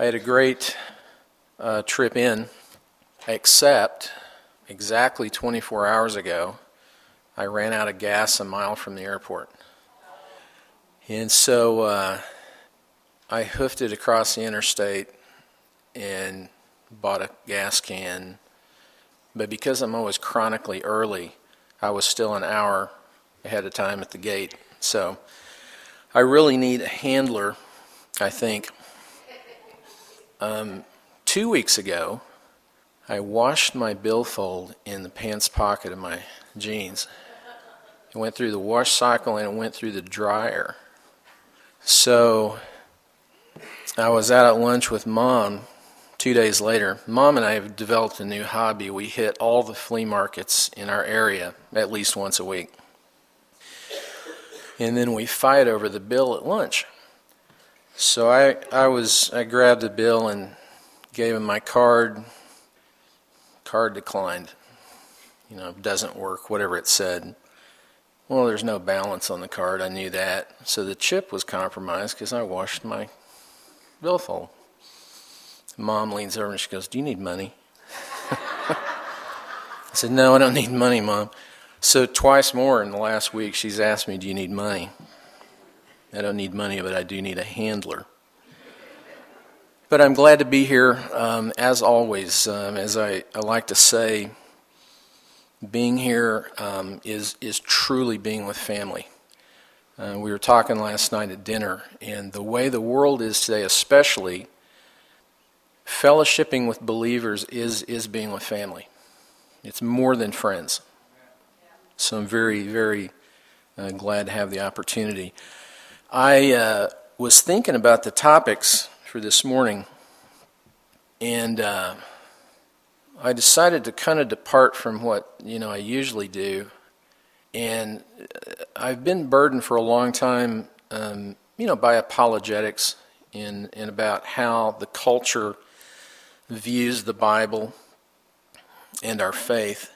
I had a great uh, trip in, except exactly 24 hours ago, I ran out of gas a mile from the airport. And so uh, I hoofed it across the interstate and bought a gas can. But because I'm always chronically early, I was still an hour ahead of time at the gate. So I really need a handler, I think. Um, two weeks ago, I washed my billfold in the pants pocket of my jeans. It went through the wash cycle and it went through the dryer. So I was out at lunch with mom two days later. Mom and I have developed a new hobby. We hit all the flea markets in our area at least once a week. And then we fight over the bill at lunch. So I, I was I grabbed the bill and gave him my card. Card declined. You know, doesn't work, whatever it said. Well, there's no balance on the card. I knew that. So the chip was compromised because I washed my billfold. Mom leans over and she goes, Do you need money? I said, No, I don't need money, Mom. So twice more in the last week, she's asked me, Do you need money? I don't need money, but I do need a handler. But I'm glad to be here. Um, as always, um, as I, I, like to say, being here um, is is truly being with family. Uh, we were talking last night at dinner, and the way the world is today, especially, fellowshipping with believers is is being with family. It's more than friends. So I'm very, very uh, glad to have the opportunity. I uh, was thinking about the topics for this morning, and uh, I decided to kind of depart from what you know I usually do. And uh, I've been burdened for a long time, um, you know, by apologetics and, and about how the culture views the Bible and our faith.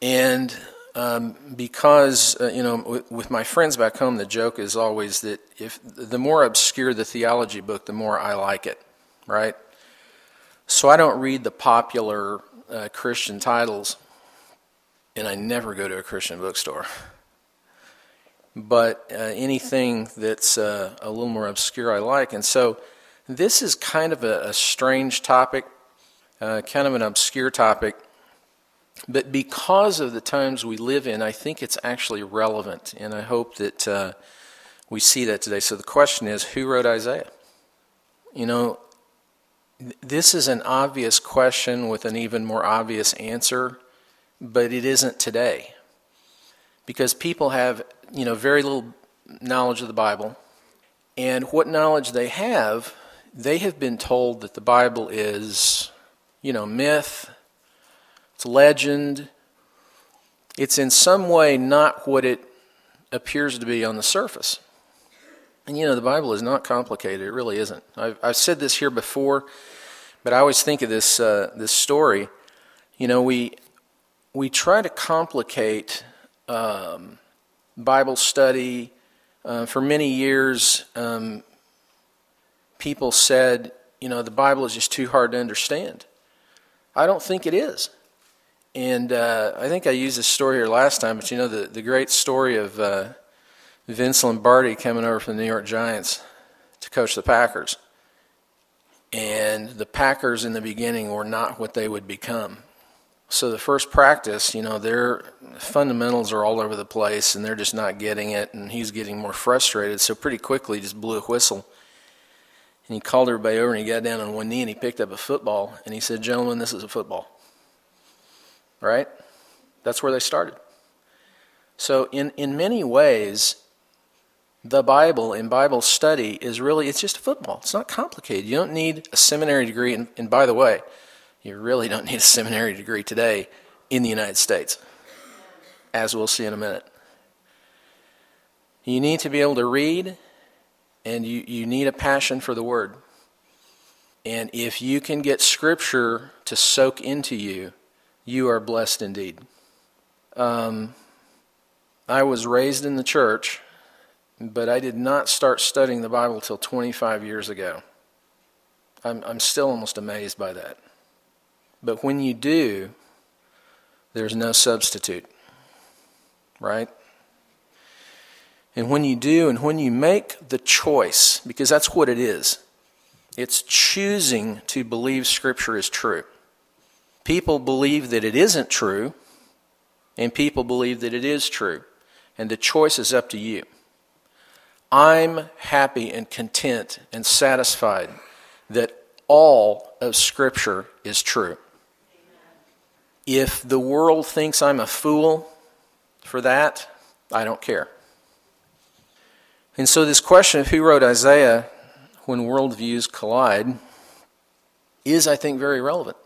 And um, because uh, you know, with, with, my friends back home, the joke is always that if the more obscure the theology book, the more I like it, right? So I don't read the popular uh, Christian titles, and I never go to a Christian bookstore. But uh, anything that's uh, a little more obscure, I like, and so this is kind of a, a strange topic, uh, kind of an obscure topic but because of the times we live in, I think it's actually relevant, and I hope that uh, we see that today. So the question is who wrote Isaiah? You know, this is an obvious question with an even more obvious answer, but it isn't today. Because people have, you know, very little knowledge of the Bible, and what knowledge they have, they have been told that the Bible is, you know, myth, it's legend. It's in some way not what it appears to be on the surface. And you know, the Bible is not complicated. It really isn't. I've, I've said this here before, but I always think of this, uh, this story. You know, we, we try to complicate um, Bible study. Uh, for many years, um, people said, you know, the Bible is just too hard to understand. I don't think it is. And uh, I think I used this story here last time, but you know the, the great story of uh, Vince Lombardi coming over from the New York Giants to coach the Packers. And the Packers in the beginning were not what they would become. So the first practice, you know, their fundamentals are all over the place and they're just not getting it, and he's getting more frustrated. So pretty quickly, he just blew a whistle. And he called everybody over and he got down on one knee and he picked up a football and he said, Gentlemen, this is a football right? That's where they started. So, in, in many ways, the Bible and Bible study is really, it's just a football. It's not complicated. You don't need a seminary degree. And, and by the way, you really don't need a seminary degree today in the United States, as we'll see in a minute. You need to be able to read, and you, you need a passion for the Word. And if you can get Scripture to soak into you, you are blessed indeed. Um, I was raised in the church, but I did not start studying the Bible till 25 years ago. I'm, I'm still almost amazed by that. But when you do, there's no substitute, right? And when you do, and when you make the choice, because that's what it is, it's choosing to believe Scripture is true. People believe that it isn't true, and people believe that it is true. And the choice is up to you. I'm happy and content and satisfied that all of Scripture is true. If the world thinks I'm a fool for that, I don't care. And so, this question of who wrote Isaiah when worldviews collide is, I think, very relevant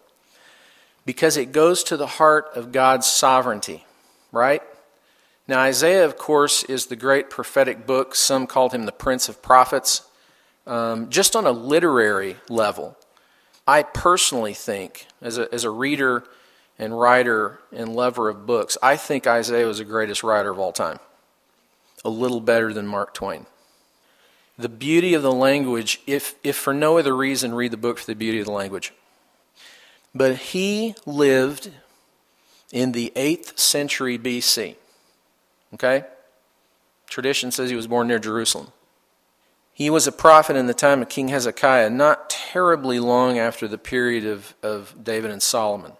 because it goes to the heart of God's sovereignty, right? Now, Isaiah, of course, is the great prophetic book. Some called him the Prince of Prophets. Um, just on a literary level, I personally think, as a, as a reader and writer and lover of books, I think Isaiah was the greatest writer of all time. A little better than Mark Twain. The beauty of the language, if, if for no other reason, read the book for the beauty of the language. But he lived in the 8th century BC. Okay? Tradition says he was born near Jerusalem. He was a prophet in the time of King Hezekiah, not terribly long after the period of, of David and Solomon.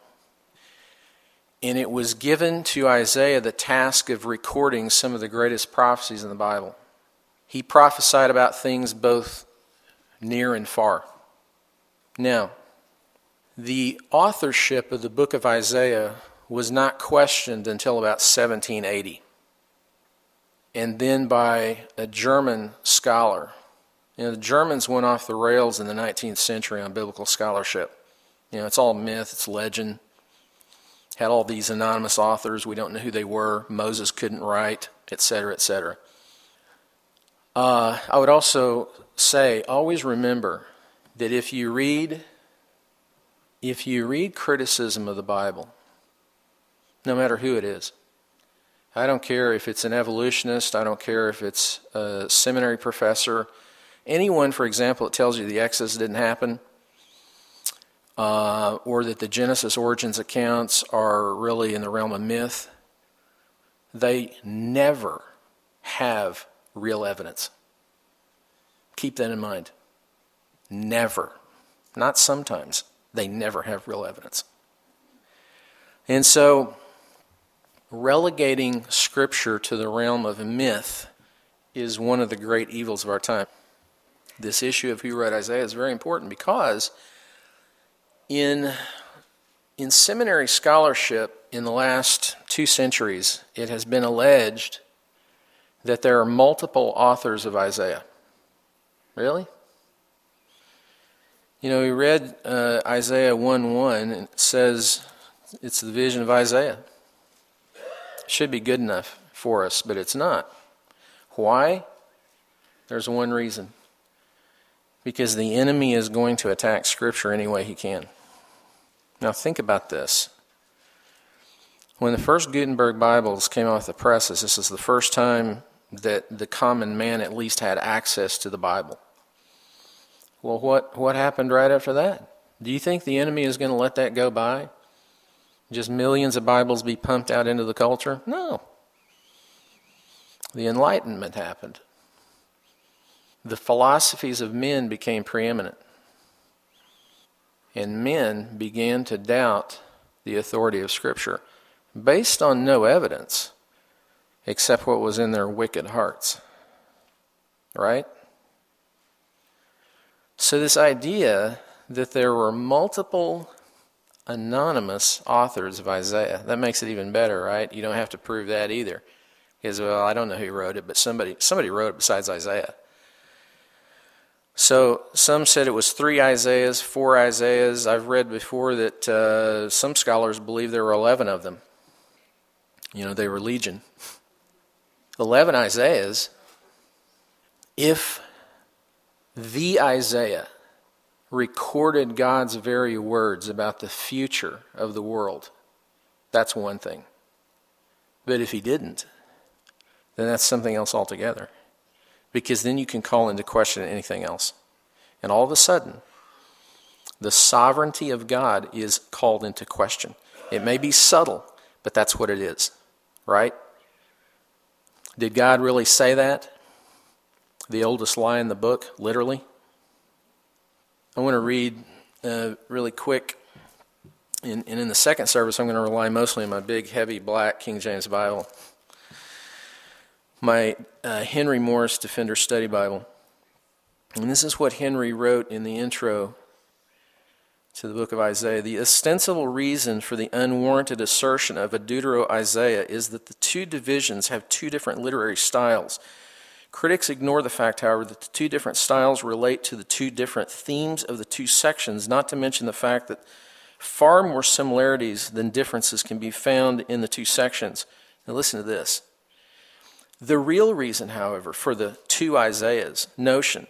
And it was given to Isaiah the task of recording some of the greatest prophecies in the Bible. He prophesied about things both near and far. Now, the authorship of the book of Isaiah was not questioned until about 1780 and then by a German scholar. You know, the Germans went off the rails in the 19th century on biblical scholarship. You know, it's all myth, it's legend. Had all these anonymous authors, we don't know who they were. Moses couldn't write, etc., etc. Uh, I would also say, always remember that if you read, if you read criticism of the Bible, no matter who it is, I don't care if it's an evolutionist, I don't care if it's a seminary professor, anyone, for example, that tells you the Exodus didn't happen, uh, or that the Genesis origins accounts are really in the realm of myth, they never have real evidence. Keep that in mind. Never. Not sometimes. They never have real evidence. And so, relegating Scripture to the realm of myth is one of the great evils of our time. This issue of who wrote Isaiah is very important because in, in seminary scholarship in the last two centuries, it has been alleged that there are multiple authors of Isaiah. Really? You know, we read uh, Isaiah 1 1, and it says it's the vision of Isaiah should be good enough for us, but it's not. Why? There's one reason. Because the enemy is going to attack Scripture any way he can. Now, think about this. When the first Gutenberg Bibles came off the presses, this is the first time that the common man at least had access to the Bible. Well, what, what happened right after that? Do you think the enemy is going to let that go by? just millions of Bibles be pumped out into the culture? No. The Enlightenment happened. The philosophies of men became preeminent. And men began to doubt the authority of Scripture based on no evidence except what was in their wicked hearts. Right? So, this idea that there were multiple anonymous authors of Isaiah. That makes it even better, right? You don't have to prove that either. Because, well, I don't know who wrote it, but somebody, somebody wrote it besides Isaiah. So some said it was three Isaiahs, four Isaiahs. I've read before that uh, some scholars believe there were 11 of them. You know, they were legion. 11 Isaiahs. If the Isaiah recorded God's very words about the future of the world, that's one thing. But if he didn't, then that's something else altogether. Because then you can call into question anything else. And all of a sudden, The sovereignty of God is called into question. It may be subtle, but that's what it is, right? Did God really say that? The oldest lie in the book, literally? I want to read uh, really quick. And in the second service, I'm going to rely mostly on my big, heavy, black King James Bible, my uh, Henry Morris Defender Study Bible. And this is what Henry wrote in the intro to the book of Isaiah. The ostensible reason for the unwarranted assertion of a Deutero Isaiah is that the two divisions have two different literary styles. Critics ignore the fact, however, that the two different styles relate to the two different themes of the two sections, not to mention the fact that far more similarities than differences can be found in the two sections. Now, listen to this. The real reason, however, for the two Isaiahs notion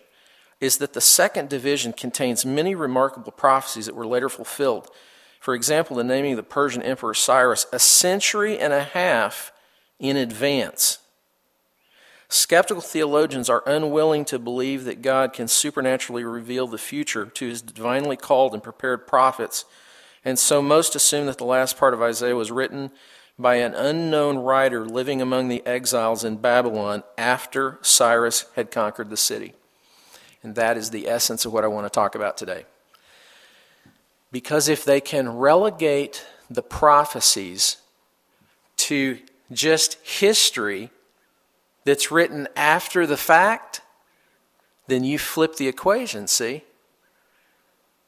is that the second division contains many remarkable prophecies that were later fulfilled. For example, the naming of the Persian Emperor Cyrus a century and a half in advance. Skeptical theologians are unwilling to believe that God can supernaturally reveal the future to his divinely called and prepared prophets, and so most assume that the last part of Isaiah was written by an unknown writer living among the exiles in Babylon after Cyrus had conquered the city. And that is the essence of what I want to talk about today. Because if they can relegate the prophecies to just history that's written after the fact, then you flip the equation, see?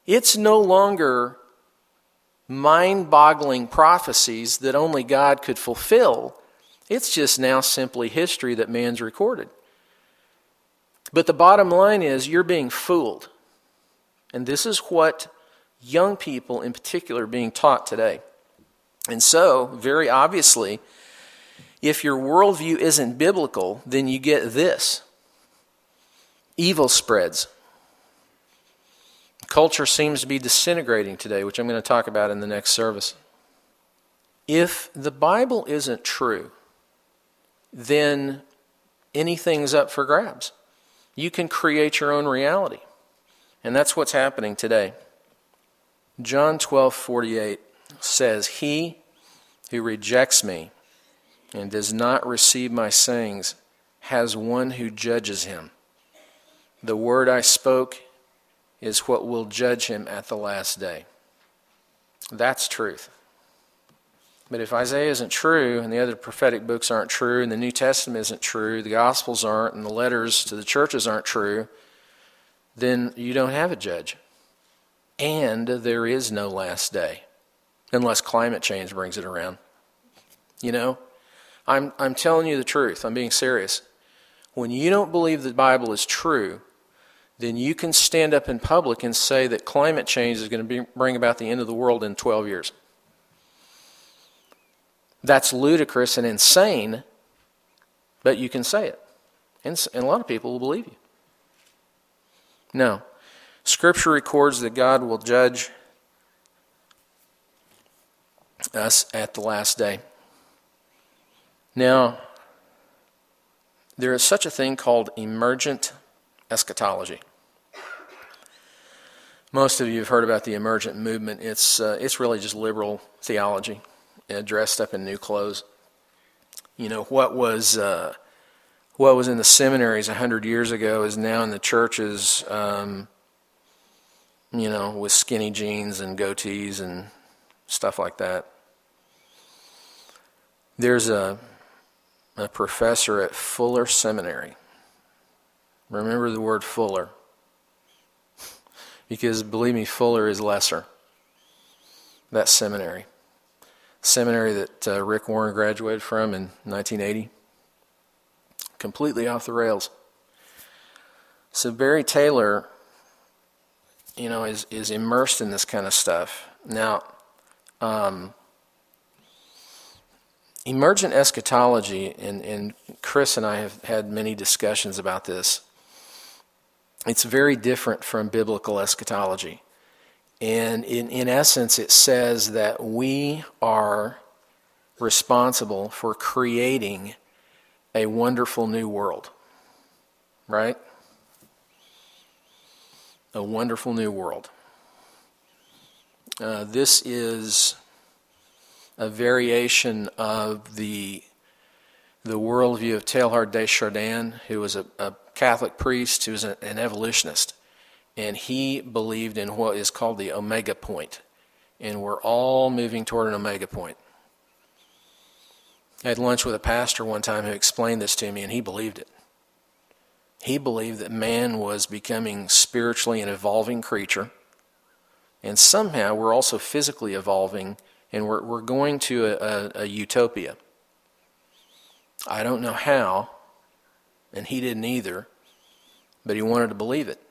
It's no longer mind boggling prophecies that only God could fulfill. It's just now simply history that man's recorded. But the bottom line is you're being fooled. And this is what young people in particular are being taught today. And so, very obviously, if your worldview isn't biblical, then you get this evil spreads. Culture seems to be disintegrating today, which I'm going to talk about in the next service. If the Bible isn't true, then anything's up for grabs. You can create your own reality. And that's what's happening today. John 12 48 says, He who rejects me and does not receive my sayings has one who judges him. The word I spoke is what will judge him at the last day. That's truth. But if Isaiah isn't true, and the other prophetic books aren't true, and the New Testament isn't true, the Gospels aren't, and the letters to the churches aren't true, then you don't have a judge. And there is no last day, unless climate change brings it around. You know, I'm, I'm telling you the truth, I'm being serious. When you don't believe the Bible is true, then you can stand up in public and say that climate change is going to be, bring about the end of the world in 12 years. That's ludicrous and insane, but you can say it. And, and a lot of people will believe you. No. Scripture records that God will judge us at the last day. Now, there is such a thing called emergent eschatology. Most of you have heard about the emergent movement. It's, uh, it's really just liberal theology uh, dressed up in new clothes. You know what was uh, what was in the seminaries a hundred years ago is now in the churches. Um, you know, with skinny jeans and goatees and stuff like that. There's a a professor at Fuller Seminary. Remember the word Fuller. Because believe me, Fuller is lesser. That seminary seminary that uh, Rick Warren graduated from in 1980. Completely off the rails. So Barry Taylor, you know, is is immersed in this kind of stuff. Now, um, emergent eschatology, and, and Chris and I have had many discussions about this. It's very different from biblical eschatology. And in, in essence, it says that we are responsible for creating a wonderful new world. Right? A wonderful new world. Uh, this is a variation of the the worldview of Teilhard de Chardin, who was a, a Catholic priest who was a, an evolutionist. And he believed in what is called the omega point. And we're all moving toward an omega point. I had lunch with a pastor one time who explained this to me, and he believed it. He believed that man was becoming spiritually an evolving creature, and somehow we're also physically evolving, and we're, we're going to a, a, a utopia. I don't know how, and he didn't either, but he wanted to believe it.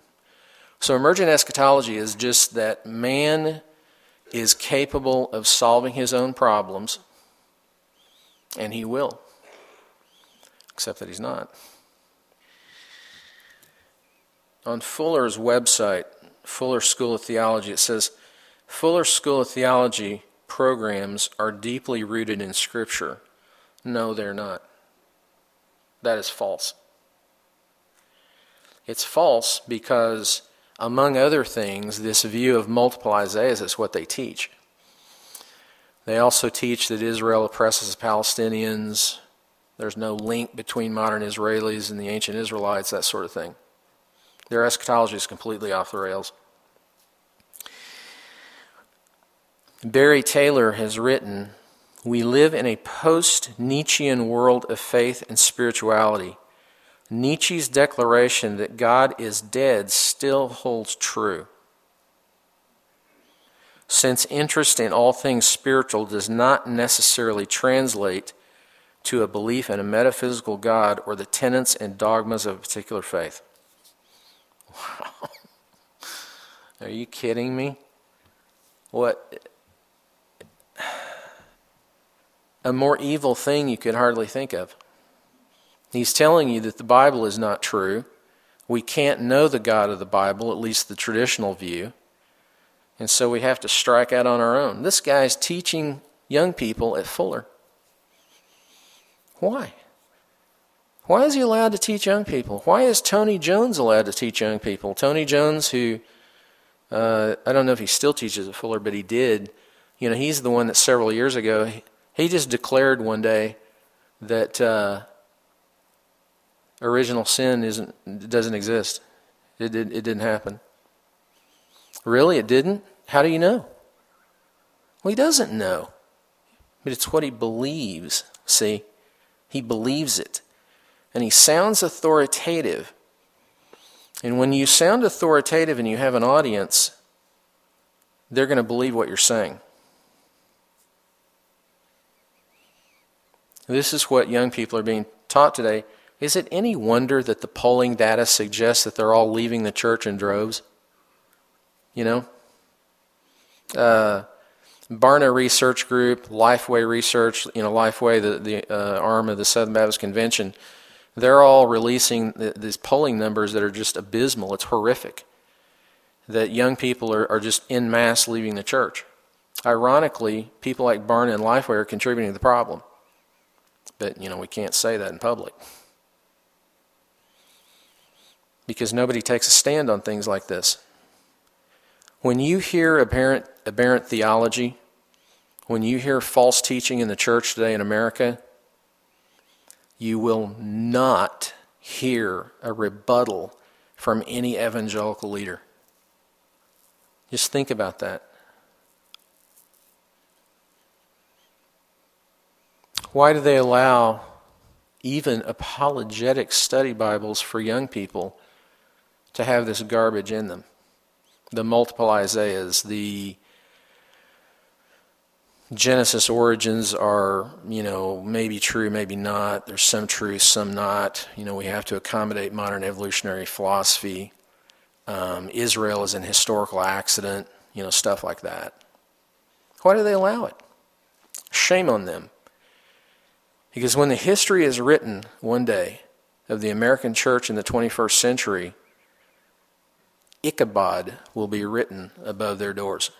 So, emergent eschatology is just that man is capable of solving his own problems, and he will, except that he's not. On Fuller's website, Fuller School of Theology, it says Fuller School of Theology programs are deeply rooted in Scripture. No, they're not. That is false. It's false because, among other things, this view of multiple Isaiahs is what they teach. They also teach that Israel oppresses the Palestinians. There's no link between modern Israelis and the ancient Israelites, that sort of thing. Their eschatology is completely off the rails. Barry Taylor has written We live in a post Nietzschean world of faith and spirituality. Nietzsche's declaration that God is dead still holds true. Since interest in all things spiritual does not necessarily translate to a belief in a metaphysical God or the tenets and dogmas of a particular faith. Wow. Are you kidding me? What? A more evil thing you could hardly think of. He's telling you that the Bible is not true. We can't know the God of the Bible, at least the traditional view. And so we have to strike out on our own. This guy's teaching young people at Fuller. Why? Why is he allowed to teach young people? Why is Tony Jones allowed to teach young people? Tony Jones, who uh, I don't know if he still teaches at Fuller, but he did. You know, he's the one that several years ago he just declared one day that uh, original sin isn't doesn't exist. It did, it didn't happen. Really, it didn't. How do you know? Well, he doesn't know, but it's what he believes. See, he believes it and he sounds authoritative. And when you sound authoritative and you have an audience, they're going to believe what you're saying. This is what young people are being taught today. Is it any wonder that the polling data suggests that they're all leaving the church in droves? You know? Uh, Barna Research Group, Lifeway Research, you know, Lifeway, the, the uh, arm of the Southern Baptist Convention, they're all releasing these polling numbers that are just abysmal. It's horrific that young people are, are just in mass leaving the church. Ironically, people like Barna and Lifeway are contributing to the problem. But, you know, we can't say that in public. Because nobody takes a stand on things like this. When you hear aberrant, aberrant theology, when you hear false teaching in the church today in America, you will not hear a rebuttal from any evangelical leader. Just think about that. Why do they allow even apologetic study Bibles for young people to have this garbage in them? The multiple Isaiahs, the Genesis origins are, you know, maybe true, maybe not. There's some truth, some not. You know, we have to accommodate modern evolutionary philosophy. Um, Israel is an historical accident, you know, stuff like that. Why do they allow it? Shame on them. Because when the history is written one day of the American church in the 21st century, Ichabod will be written above their doors.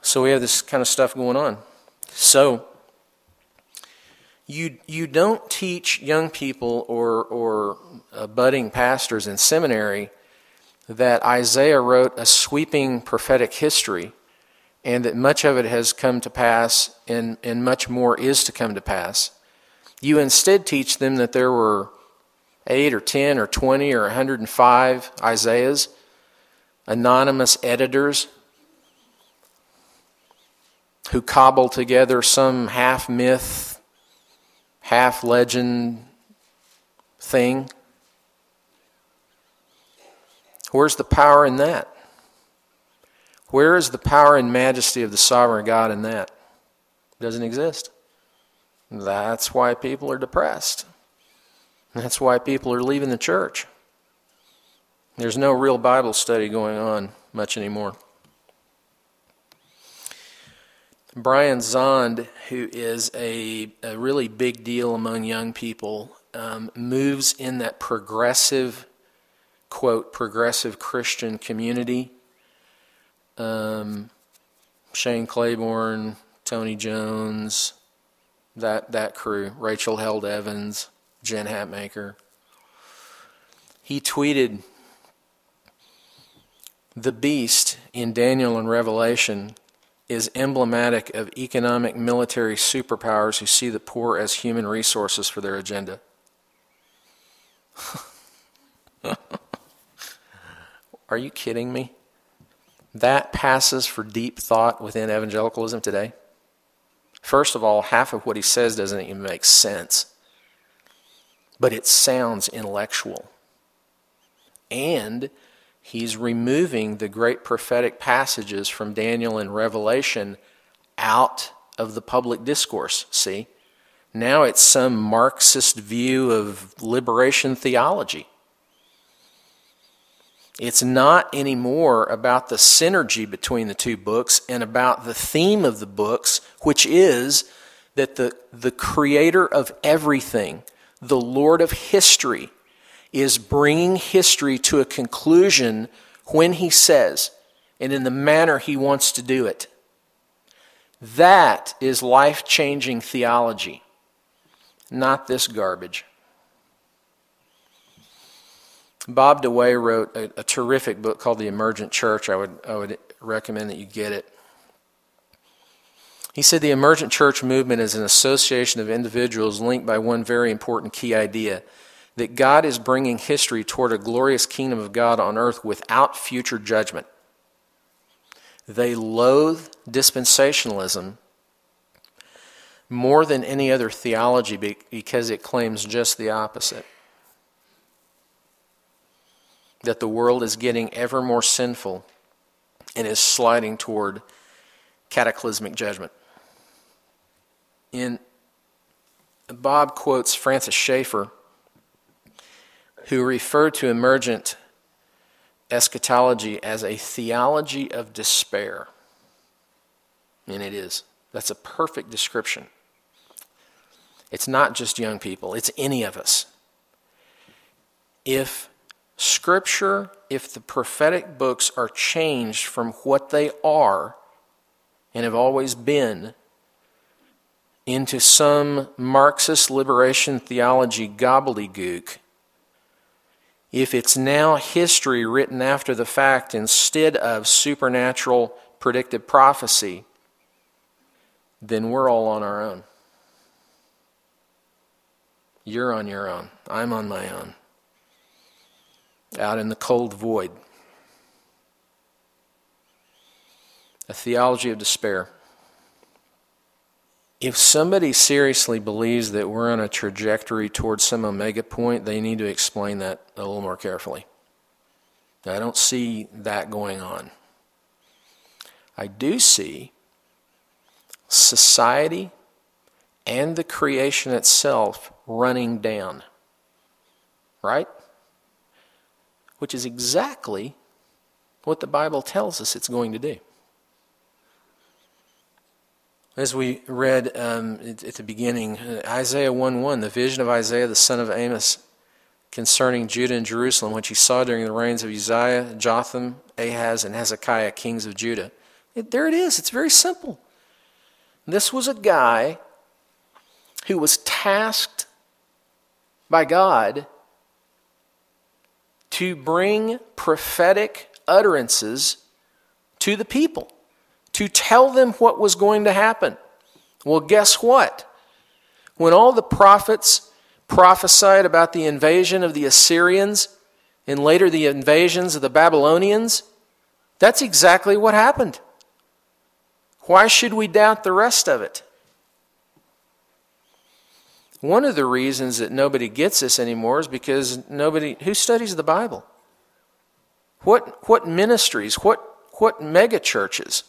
So we have this kind of stuff going on. So you you don't teach young people or or uh, budding pastors in seminary that Isaiah wrote a sweeping prophetic history and that much of it has come to pass and, and much more is to come to pass. You instead teach them that there were 8 or 10 or 20 or 105 Isaiahs, anonymous editors who cobble together some half myth, half legend thing. Where's the power in that? Where is the power and majesty of the sovereign God in that? It doesn't exist. That's why people are depressed. That's why people are leaving the church. There's no real Bible study going on much anymore. Brian Zahnd, who is a, a really big deal among young people, um, moves in that progressive, quote, progressive Christian community. Um, Shane Claiborne, Tony Jones, that, that crew, Rachel Held Evans, Jen Hatmaker. He tweeted, The beast in Daniel and Revelation is emblematic of economic military superpowers who see the poor as human resources for their agenda. Are you kidding me? That passes for deep thought within evangelicalism today. First of all, half of what he says doesn't even make sense, but it sounds intellectual. And he's removing the great prophetic passages from Daniel and Revelation out of the public discourse. See? Now it's some Marxist view of liberation theology. It's not anymore about the synergy between the two books and about the theme of the books, which is that the, the creator of everything, the Lord of history, is bringing history to a conclusion when he says, and in the manner he wants to do it. That is life changing theology, not this garbage. Bob DeWaay wrote a, a, terrific book called The Emergent Church. I would, I would recommend that you get it. He said the emergent church movement is an association of individuals linked by one very important key idea that God is bringing history toward a glorious kingdom of God on earth without future judgment. They loathe dispensationalism more than any other theology because it claims just the opposite that the world is getting ever more sinful and is sliding toward cataclysmic judgment. In Bob quotes Francis Schaeffer who referred to emergent eschatology as a theology of despair. And it is. That's a perfect description. It's not just young people, it's any of us. If Scripture, if the prophetic books are changed from what they are and have always been into some Marxist liberation theology gobbledygook, if it's now history written after the fact instead of supernatural predictive prophecy, then we're all on our own. You're on your own. I'm on my own. Out in the cold void. A theology of despair. If somebody seriously believes that we're on a trajectory towards some omega point, they need to explain that a little more carefully. I don't see that going on. I do see society and the creation itself running down. Right? Which is exactly what the Bible tells us it's going to do. As we read um, at, the beginning, uh, Isaiah 1 1, the vision of Isaiah the son of Amos concerning Judah and Jerusalem, which he saw during the reigns of Uzziah, Jotham, Ahaz, and Hezekiah, kings of Judah. It, there it is. It's very simple. This was a guy who was tasked by God to bring prophetic utterances to the people, to tell them what was going to happen. Well, guess what? When all the prophets prophesied about the invasion of the Assyrians and later the invasions of the Babylonians, that's exactly what happened. Why should we doubt the rest of it? One of the reasons that nobody gets this anymore is because nobody who studies the Bible. What what ministries, what what mega churches?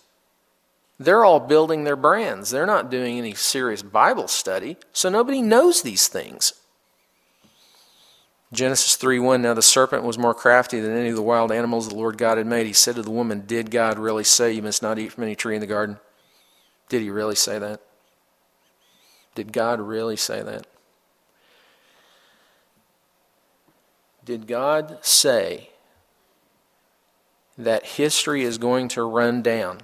They're all building their brands. They're not doing any serious Bible study, so nobody knows these things. Genesis 3 1 Now the serpent was more crafty than any of the wild animals the Lord God had made. He said to the woman, Did God really say you must not eat from any tree in the garden? Did he really say that? Did God really say that? Did God say that history is going to run down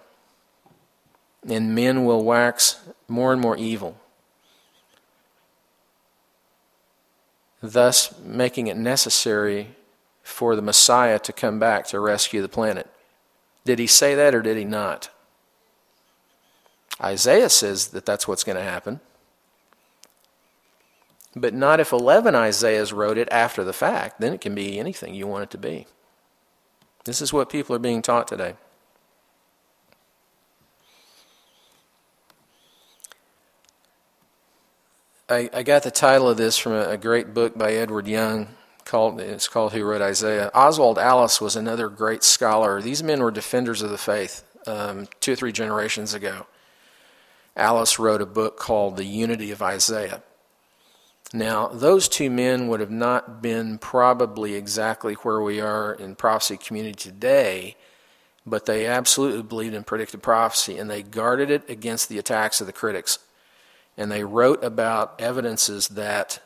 and men will wax more and more evil? thus making it necessary for the Messiah to come back to rescue the planet. Did he say that or did he not? Isaiah says that that's what's going to happen. But not if 11 Isaiahs wrote it after the fact. Then it can be anything you want it to be. This is what people are being taught today. I, I got the title of this from a, a great book by Edward Young called it's called Who Wrote Isaiah. Oswald Allis was another great scholar. These men were defenders of the faith um, two or three generations ago. Allis wrote a book called The Unity of Isaiah. Now, those two men would have not been probably exactly where we are in prophecy community today, but they absolutely believed in predictive prophecy and they guarded it against the attacks of the critics and they wrote about evidences that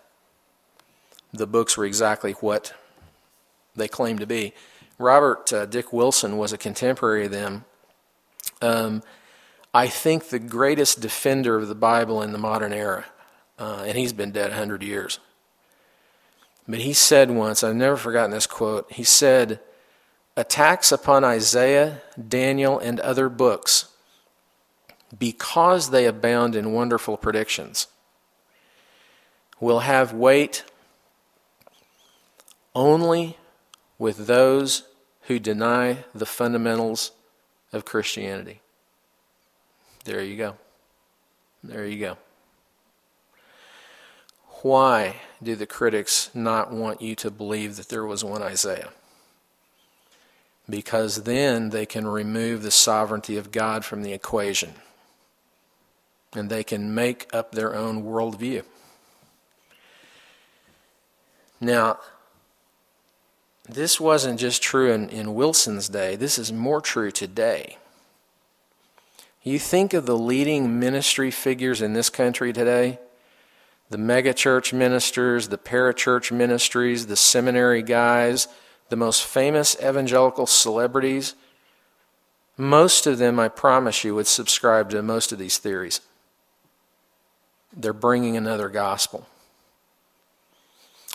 the books were exactly what they claimed to be. Robert uh, Dick Wilson was a contemporary of them. Um, I think the greatest defender of the Bible in the modern era, uh, and he's been dead 100 years. But he said once, I've never forgotten this quote, he said, Attacks upon Isaiah, Daniel, and other books because they abound in wonderful predictions, will have weight only with those who deny the fundamentals of Christianity. There you go. There you go. Why do the critics not want you to believe that there was one Isaiah? Because then they can remove the sovereignty of God from the equation and they can make up their own worldview. Now, this wasn't just true in, in Wilson's day, this is more true today. You think of the leading ministry figures in this country today the megachurch ministers, the parachurch ministries, the seminary guys, the most famous evangelical celebrities. Most of them, I promise you, would subscribe to most of these theories they're bringing another gospel.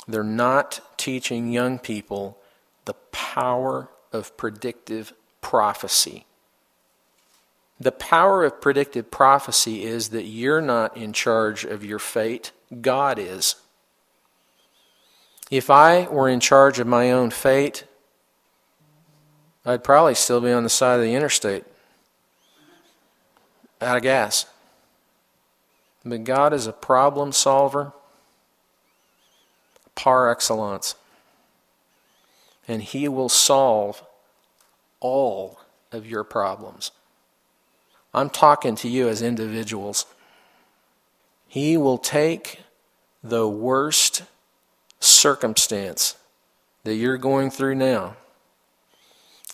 They're not teaching young people the power of predictive prophecy. The power of predictive prophecy is that you're not in charge of your fate, God is. If I were in charge of my own fate, I'd probably still be on the side of the interstate out of gas. But God is a problem solver par excellence. And He will solve all of your problems. I'm talking to you as individuals. He will take the worst circumstance that you're going through now.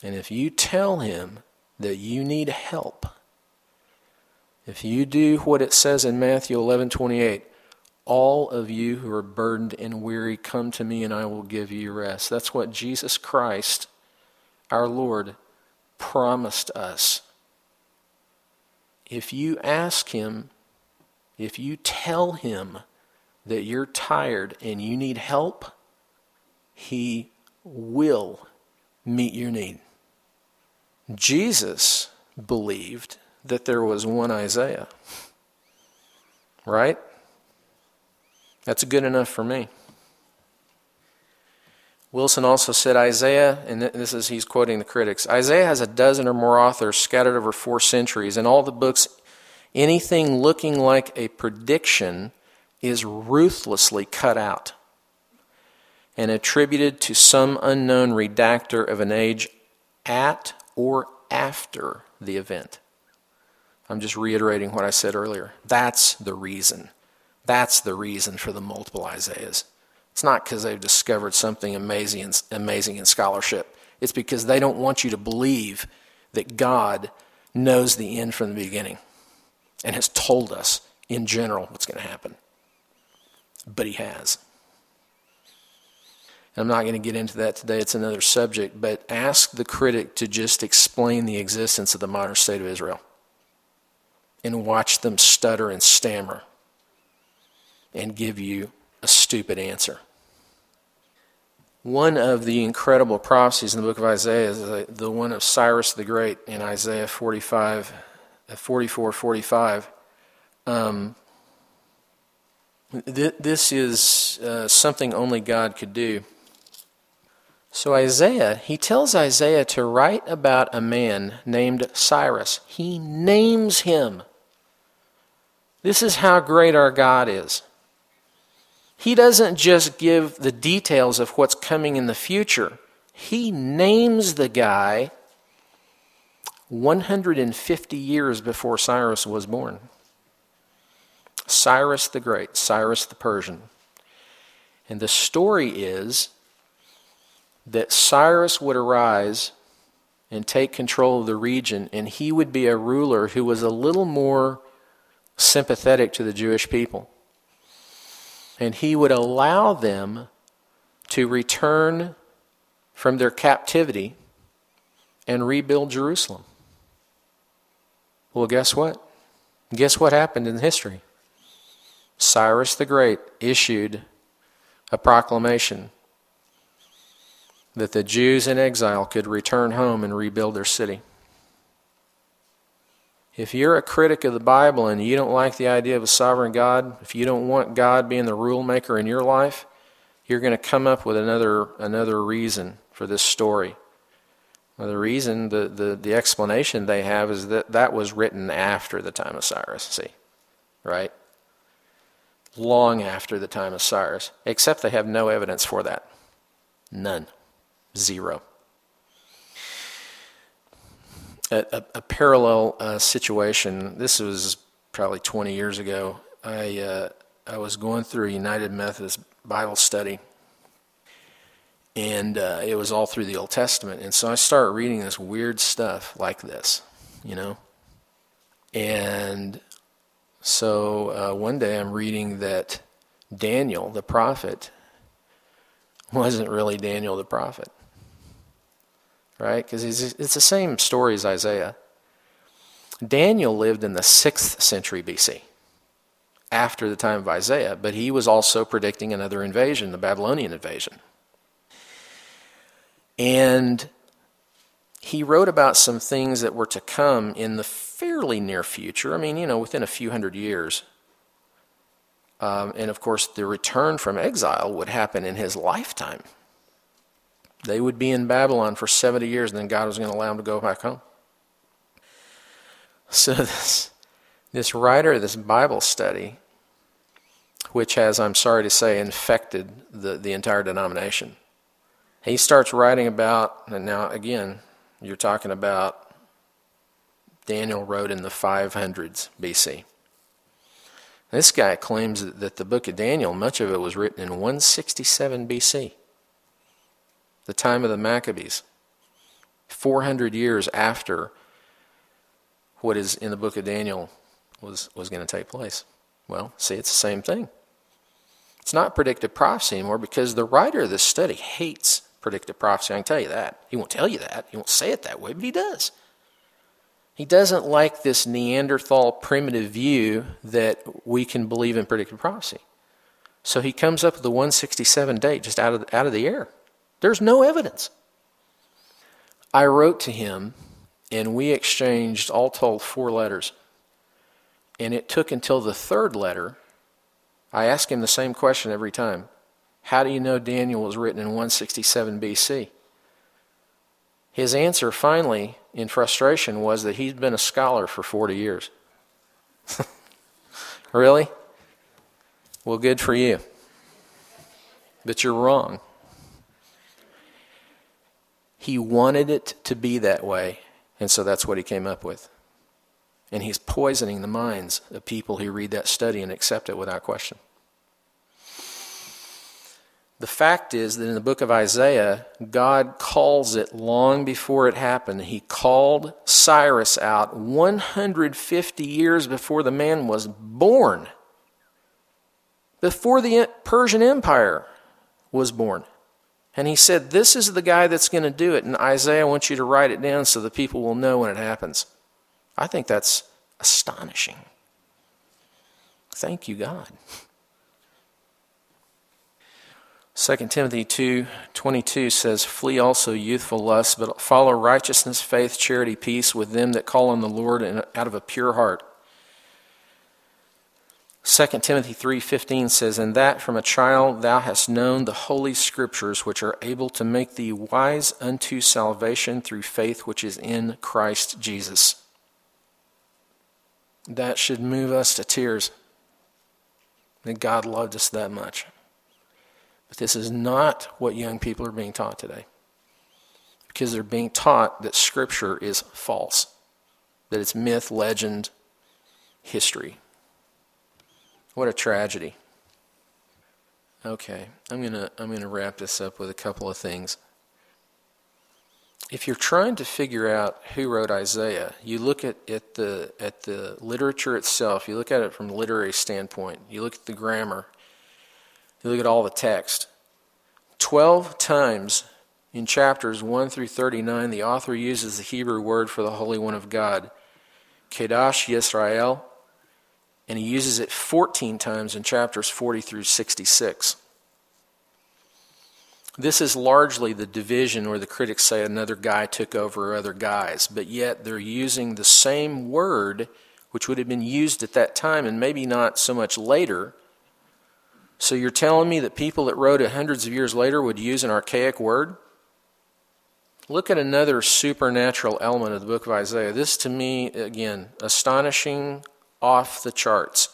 And if you tell Him that you need help, if you do what it says in Matthew 11:28, all of you who are burdened and weary come to me and I will give you rest. That's what Jesus Christ, our Lord, promised us. If you ask him, if you tell him that you're tired and you need help, he will meet your need. Jesus believed that there was one Isaiah. Right? That's good enough for me. Wilson also said Isaiah, and this is he's quoting the critics Isaiah has a dozen or more authors scattered over four centuries. and all the books, anything looking like a prediction is ruthlessly cut out and attributed to some unknown redactor of an age at or after the event. I'm just reiterating what I said earlier. That's the reason. That's the reason for the multiple Isaiahs. It's not because they've discovered something amazing amazing in scholarship. It's because they don't want you to believe that God knows the end from the beginning and has told us in general what's going to happen. But He has. And I'm not going to get into that today, it's another subject, but ask the critic to just explain the existence of the modern state of Israel and watch them stutter and stammer and give you a stupid answer. One of the incredible prophecies in the book of Isaiah is the one of Cyrus the Great in Isaiah 45, uh, 44 45. Um, th- this is uh, something only God could do. So, Isaiah, he tells Isaiah to write about a man named Cyrus. He names him. This is how great our God is. He doesn't just give the details of what's coming in the future, he names the guy 150 years before Cyrus was born. Cyrus the Great, Cyrus the Persian. And the story is that Cyrus would arise and take control of the region, and he would be a ruler who was a little more sympathetic to the Jewish people and he would allow them to return from their captivity and rebuild Jerusalem. Well, guess what? Guess what happened in history? Cyrus the Great issued a proclamation that the Jews in exile could return home and rebuild their city. If you're a critic of the Bible and you don't like the idea of a sovereign God, if you don't want God being the rule maker in your life, you're going to come up with another another reason for this story. Well, the reason, the, the, the explanation they have is that that was written after the time of Cyrus, see? Right? Long after the time of Cyrus. Except they have no evidence for that. None. Zero a, a, parallel uh, situation. This was probably 20 years ago. I uh, I was going through a United Methodist Bible study, and uh, it was all through the Old Testament. And so I started reading this weird stuff like this, you know. And so uh, one day I'm reading that Daniel, the prophet, wasn't really Daniel the prophet right? Because it's the same story as Isaiah. Daniel lived in the 6th century BC, after the time of Isaiah, but he was also predicting another invasion, the Babylonian invasion. And he wrote about some things that were to come in the fairly near future. I mean, you know, within a few hundred years. Um, and of course, the return from exile would happen in his lifetime. They would be in Babylon for 70 years, and then God was going to allow them to go back home. So, this, this writer this Bible study, which has, I'm sorry to say, infected the, the entire denomination, he starts writing about, and now again, you're talking about Daniel wrote in the 500s BC. This guy claims that the book of Daniel, much of it was written in 167 BC the time of the Maccabees, 400 years after what is in the book of Daniel was, was going to take place. Well, see, it's the same thing. It's not predictive prophecy anymore because the writer of this study hates predictive prophecy. I can tell you that. He won't tell you that. He won't say it that way, but he does. He doesn't like this Neanderthal primitive view that we can believe in predictive prophecy. So he comes up with the 167 date just out of, out of the air. There's no evidence. I wrote to him, and we exchanged, all told, four letters. And it took until the third letter. I asked him the same question every time How do you know Daniel was written in 167 BC? His answer, finally, in frustration, was that he'd been a scholar for 40 years. really? Well, good for you. But you're wrong. He wanted it to be that way, and so that's what he came up with. And he's poisoning the minds of people who read that study and accept it without question. The fact is that in the book of Isaiah, God calls it long before it happened. He called Cyrus out 150 years before the man was born, before the Persian Empire was born. And he said, This is the guy that's going to do it. And Isaiah, I want you to write it down so the people will know when it happens. I think that's astonishing. Thank you, God. 2 Timothy 2:22 says, Flee also youthful lusts, but follow righteousness, faith, charity, peace with them that call on the Lord out of a pure heart. 2 Timothy 3:15 says, "And that from a child thou hast known the holy scriptures which are able to make thee wise unto salvation through faith which is in Christ Jesus." That should move us to tears. That God loved us that much. But this is not what young people are being taught today. Because they're being taught that scripture is false. That it's myth, legend, history. What a tragedy. Okay, I'm to I'm to wrap this up with a couple of things. If you're trying to figure out who wrote Isaiah, you look at, at the at the literature itself, you look at it from a literary standpoint, you look at the grammar, you look at all the text. Twelve times in chapters 1 through 39, the author uses the Hebrew word for the Holy One of God, Kedash Yisrael, and he uses it 14 times in chapters 40 through 66. This is largely the division where the critics say another guy took over other guys, but yet they're using the same word which would have been used at that time and maybe not so much later. So you're telling me that people that wrote it hundreds of years later would use an archaic word? Look at another supernatural element of the book of Isaiah. This, to me, again, astonishing off the charts.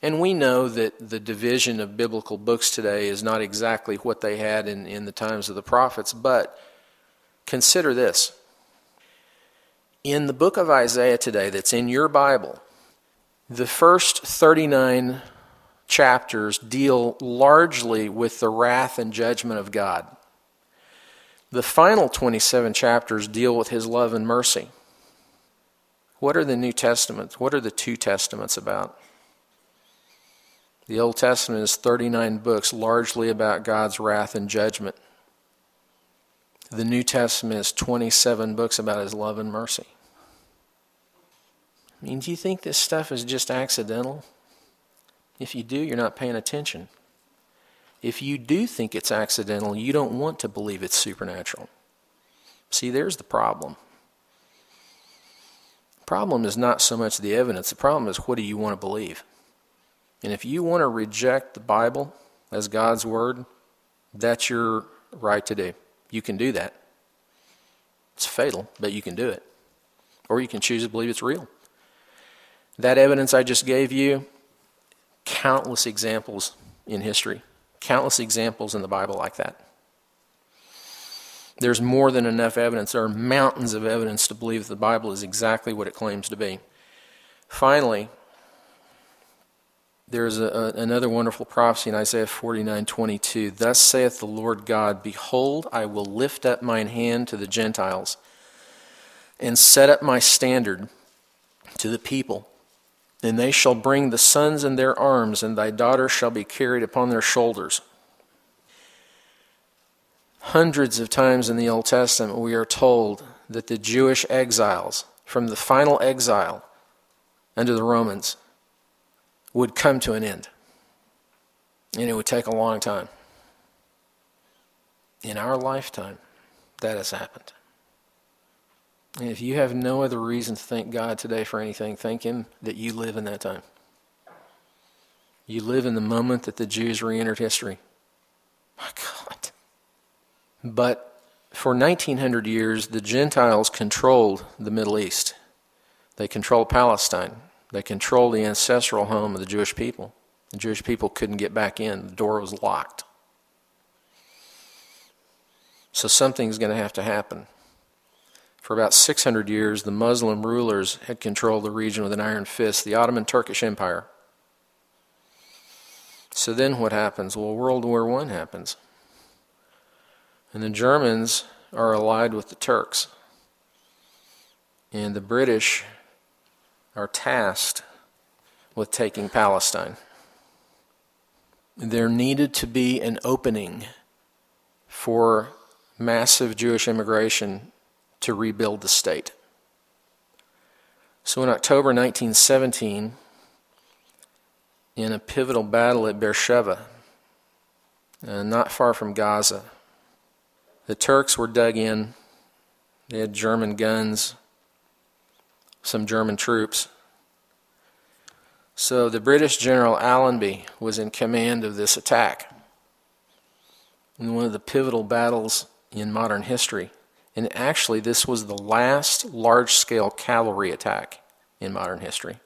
And we know that the division of biblical books today is not exactly what they had in, in the times of the prophets, but consider this. In the book of Isaiah today, that's in your Bible, the first 39 chapters deal largely with the wrath and judgment of God. The final 27 chapters deal with his love and mercy. What are the New Testaments? What are the two Testaments about? The Old Testament is 39 books, largely about God's wrath and judgment. The New Testament is 27 books about his love and mercy. I mean, do you think this stuff is just accidental? If you do, you're not paying attention. If you do think it's accidental, you don't want to believe it's supernatural. See, there's the problem problem is not so much the evidence, the problem is what do you want to believe? And if you want to reject the Bible as God's Word, that's your right to do. You can do that. It's fatal, but you can do it. Or you can choose to believe it's real. That evidence I just gave you, countless examples in history, countless examples in the Bible like that. There's more than enough evidence. There are mountains of evidence to believe that the Bible is exactly what it claims to be. Finally, there's a, a, another wonderful prophecy in Isaiah 49:22. Thus saith the Lord God, Behold, I will lift up mine hand to the Gentiles, and set up my standard to the people. And they shall bring the sons in their arms, and thy daughters shall be carried upon their shoulders. Hundreds of times in the Old Testament, we are told that the Jewish exiles, from the final exile under the Romans, would come to an end. And it would take a long time. in our lifetime, that has happened. And if you have no other reason to thank God today for anything, thank Him that you live in that time. You live in the moment that the Jews re entered history. My God. But for 1900 years, the Gentiles controlled the Middle East. They controlled Palestine. They controlled the ancestral home of the Jewish people. The Jewish people couldn't get back in, the door was locked. So something's going to have to happen. For about 600 years, the Muslim rulers had controlled the region with an iron fist, the Ottoman Turkish Empire. So then what happens? Well, World War I happens. And the Germans are allied with the Turks. And the British are tasked with taking Palestine. There needed to be an opening for massive Jewish immigration to rebuild the state. So in October 1917, in a pivotal battle at Beersheba, uh, not far from Gaza. The Turks were dug in. They had German guns, some German troops. So the British General Allenby was in command of this attack in one of the pivotal battles in modern history. And actually, this was the last large scale cavalry attack in modern history.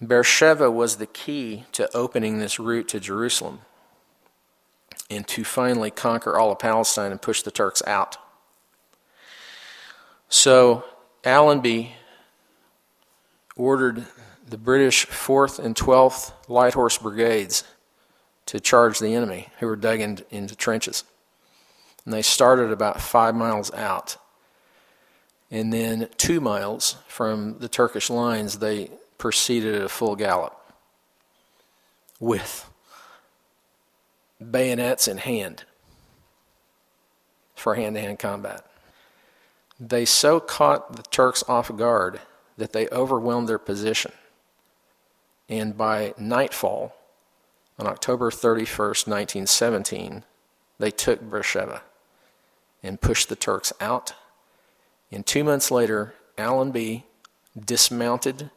Beersheba was the key to opening this route to Jerusalem and to finally conquer all of Palestine and push the Turks out. So Allenby ordered the British 4th and 12th Light Horse Brigades to charge the enemy who were dug in, into trenches. And they started about five miles out. And then two miles from the Turkish lines, they proceeded at a full gallop with bayonets in hand for hand to hand combat. They so caught the Turks off guard that they overwhelmed their position. And by nightfall, on October 31st, 1917, they took Beersheba and pushed the Turks out. And two months later, Allenby dismounted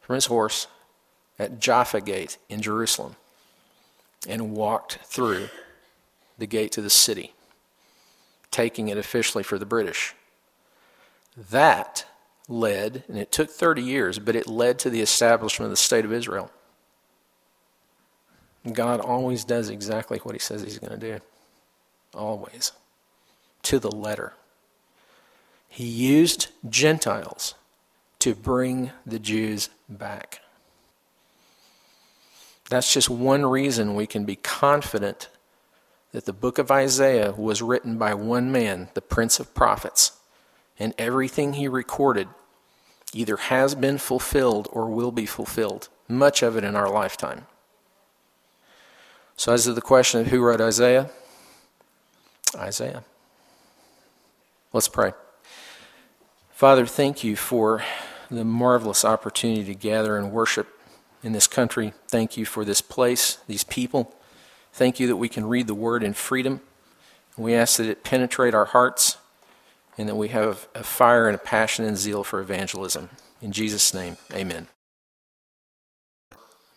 from his horse at Jaffa Gate in Jerusalem and walked through the gate to the city, taking it officially for the British. That led, and it took 30 years, but it led to the establishment of the State of Israel. God always does exactly what he says he's going to do. Always. To the letter. He used Gentiles to bring the Jews back. That's just one reason we can be confident that the book of Isaiah was written by one man, the Prince of Prophets, and everything he recorded either has been fulfilled or will be fulfilled, much of it in our lifetime. So, as to the question of who wrote Isaiah, Isaiah. Let's pray. Father, thank you for the marvelous opportunity to gather and worship in this country. Thank you for this place, these people. Thank you that we can read the word in freedom. We ask that it penetrate our hearts and that we have a fire and a passion and zeal for evangelism. In Jesus' name, amen.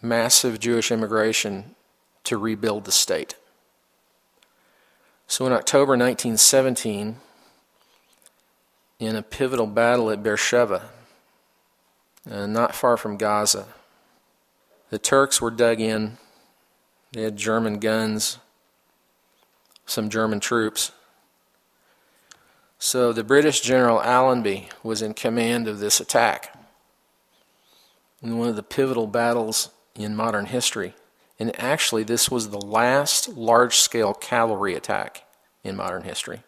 Massive Jewish immigration to rebuild the state. So in October 1917, in a pivotal battle at Beersheba, uh, not far from Gaza. The Turks were dug in. They had German guns, some German troops. So the British General Allenby was in command of this attack in one of the pivotal battles in modern history. And actually, this was the last large scale cavalry attack in modern history.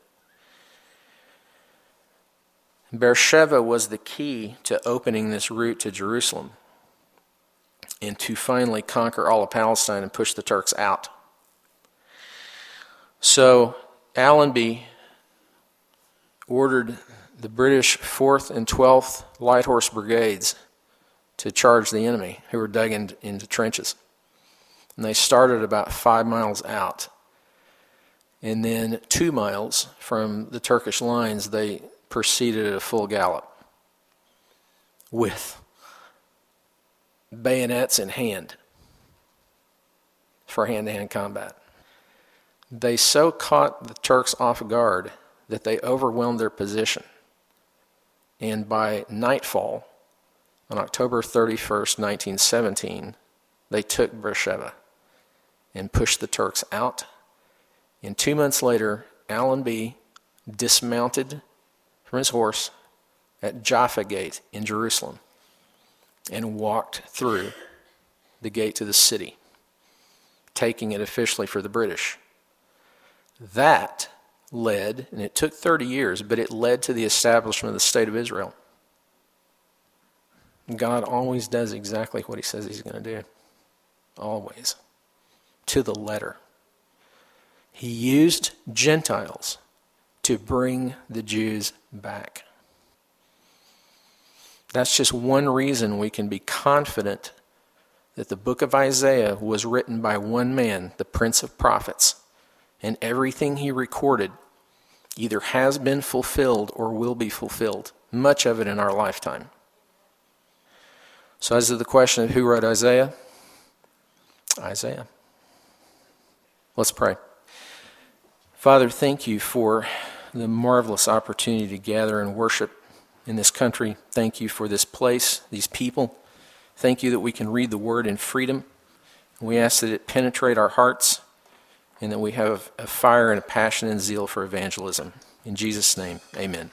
Beersheba was the key to opening this route to Jerusalem and to finally conquer all of Palestine and push the Turks out. So Allenby ordered the British 4th and 12th Light Horse Brigades to charge the enemy who were dug in, into trenches. And they started about five miles out. And then two miles from the Turkish lines, they proceeded at a full gallop with bayonets in hand for hand to hand combat. They so caught the Turks off guard that they overwhelmed their position. And by nightfall, on October 31st, 1917, they took Beersheba and pushed the Turks out. And two months later, Allenby dismounted from his horse at Jaffa Gate in Jerusalem and walked through the gate to the city, taking it officially for the British. That led, and it took 30 years, but it led to the establishment of the State of Israel. God always does exactly what he says he's going to do. Always. To the letter. He used Gentiles to bring the Jews back. That's just one reason we can be confident that the book of Isaiah was written by one man, the Prince of Prophets, and everything he recorded either has been fulfilled or will be fulfilled, much of it in our lifetime. So, as to the question of who wrote Isaiah, Isaiah. Let's pray. Father, thank you for the marvelous opportunity to gather and worship in this country. Thank you for this place, these people. Thank you that we can read the word in freedom. We ask that it penetrate our hearts and that we have a fire and a passion and zeal for evangelism. In Jesus' name, amen.